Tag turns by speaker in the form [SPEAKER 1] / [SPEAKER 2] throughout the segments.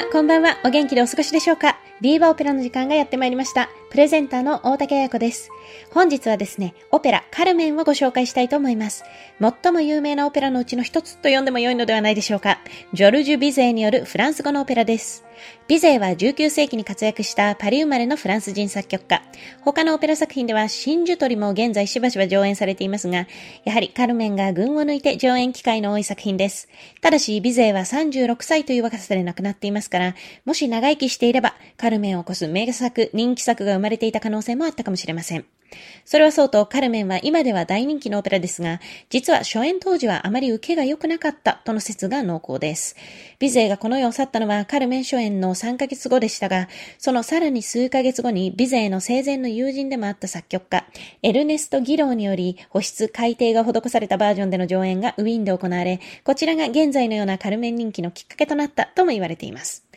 [SPEAKER 1] 様、こんばんは。お元気でお過ごしでしょうか？ビーバーオペラの時間がやってまいりました。プレゼンターの大竹彩子です。本日はですね、オペラ、カルメンをご紹介したいと思います。最も有名なオペラのうちの一つと呼んでも良いのではないでしょうか。ジョルジュ・ビゼーによるフランス語のオペラです。ビゼーは19世紀に活躍したパリ生まれのフランス人作曲家。他のオペラ作品では真珠取りも現在しばしば上演されていますが、やはりカルメンが群を抜いて上演機会の多い作品です。ただし、ビゼーは36歳という若さで亡くなっていますから、もし長生きしていれば、カルメンを起こす名作、人気作が生まれていた可能性もあったかもしれません。それはそうと、カルメンは今では大人気のオペラですが、実は初演当時はあまり受けが良くなかったとの説が濃厚です。ビゼーがこの世を去ったのはカルメン初演の3ヶ月後でしたが、そのさらに数ヶ月後にビゼーの生前の友人でもあった作曲家、エルネスト・ギローにより保湿改訂が施されたバージョンでの上演がウィーンで行われ、こちらが現在のようなカルメン人気のきっかけとなったとも言われています。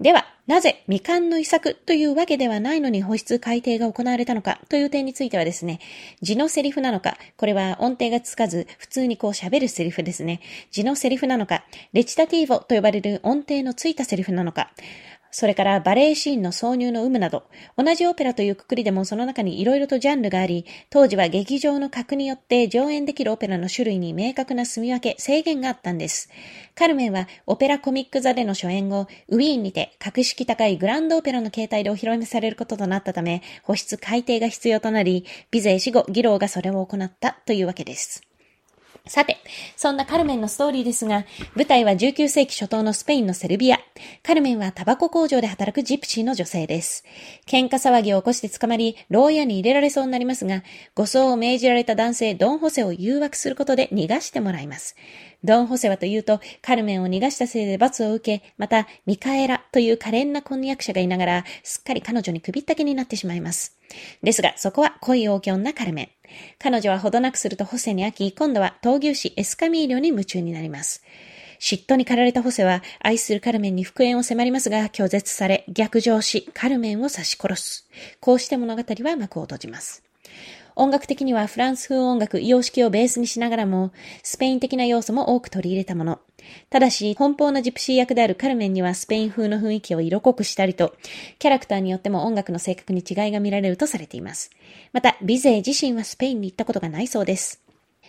[SPEAKER 1] では、なぜ未完の遺作というわけではないのに保湿改定が行われたのかという点についてはですね、字のセリフなのか、これは音程がつかず普通にこう喋るセリフですね。字のセリフなのか、レチタティーボと呼ばれる音程のついたセリフなのか、それからバレエシーンの挿入の有無など、同じオペラというくくりでもその中にいろいろとジャンルがあり、当時は劇場の格によって上演できるオペラの種類に明確な住み分け、制限があったんです。カルメンはオペラコミック座での初演後、ウィーンにて格式高いグランドオペラの形態でお披露目されることとなったため、保湿改定が必要となり、ビゼー死後、ギローがそれを行ったというわけです。さて、そんなカルメンのストーリーですが、舞台は19世紀初頭のスペインのセルビア。カルメンはタバコ工場で働くジプシーの女性です。喧嘩騒ぎを起こして捕まり、牢屋に入れられそうになりますが、護送を命じられた男性ドン・ホセを誘惑することで逃がしてもらいます。ドン・ホセはというと、カルメンを逃がしたせいで罰を受け、また、ミカエラという可憐な婚約者がいながら、すっかり彼女に首ったけになってしまいます。ですが、そこは恋多き女カルメン。彼女はほどなくするとホセに飽き、今度は闘牛士エスカミーリョに夢中になります。嫉妬に駆られたホセは、愛するカルメンに復縁を迫りますが、拒絶され、逆上し、カルメンを刺し殺す。こうして物語は幕を閉じます。音楽的にはフランス風音楽、様式をベースにしながらも、スペイン的な要素も多く取り入れたもの。ただし、奔放なジプシー役であるカルメンにはスペイン風の雰囲気を色濃くしたりと、キャラクターによっても音楽の性格に違いが見られるとされています。また、ビゼー自身はスペインに行ったことがないそうです。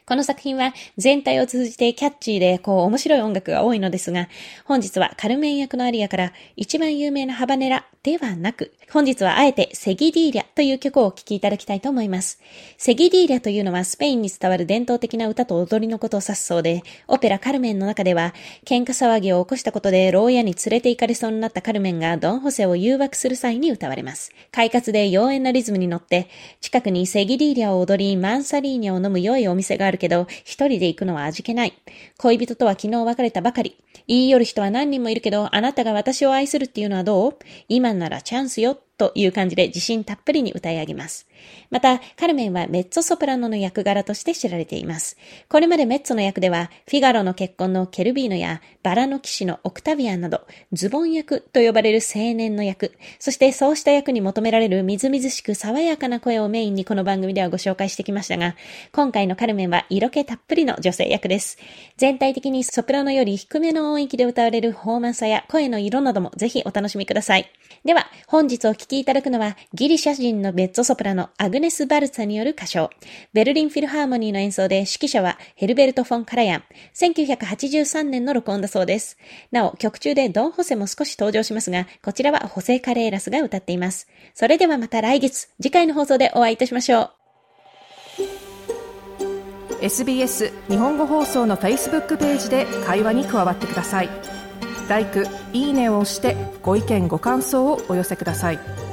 [SPEAKER 1] この作品は全体を通じてキャッチーでこう面白い音楽が多いのですが、本日はカルメン役のアリアから一番有名なハバネラではなく、本日はあえてセギディーリャという曲をお聴きいただきたいと思います。セギディーリャというのはスペインに伝わる伝統的な歌と踊りのことを指すそうで、オペラカルメンの中では喧嘩騒ぎを起こしたことで牢屋に連れて行かれそうになったカルメンがドンホセを誘惑する際に歌われます。快活で妖艶なリズムに乗って、近くにセギディーリャを踊りマンサリーニャを飲む良いお店があるけど、一人で行くのは味気ない。恋人とは昨日別れたばかり。言い寄る人は何人もいるけど、あなたが私を愛するっていうのはどう？今ならチャンスよ。という感じで自信たっぷりに歌い上げます。また、カルメンはメッツォソプラノの役柄として知られています。これまでメッツォの役では、フィガロの結婚のケルビーノや、バラの騎士のオクタビアンなど、ズボン役と呼ばれる青年の役、そしてそうした役に求められるみずみずしく爽やかな声をメインにこの番組ではご紹介してきましたが、今回のカルメンは色気たっぷりの女性役です。全体的にソプラノより低めの音域で歌われる豊満さや声の色などもぜひお楽しみください。では、本日お聴きいただくのは、ギリシャ人のベッツォソプラノ、アグネス・バルツァによる歌唱。ベルリンフィルハーモニーの演奏で指揮者はヘルベルト・フォン・カラヤン。1983年の録音だそうです。なお、曲中でドン・ホセも少し登場しますが、こちらはホセ・カレーラスが歌っています。それではまた来月、次回の放送でお会いいたしましょう。
[SPEAKER 2] SBS 日本語放送の Facebook ページで会話に加わってください LIKE いいねを押してご意見ご感想をお寄せください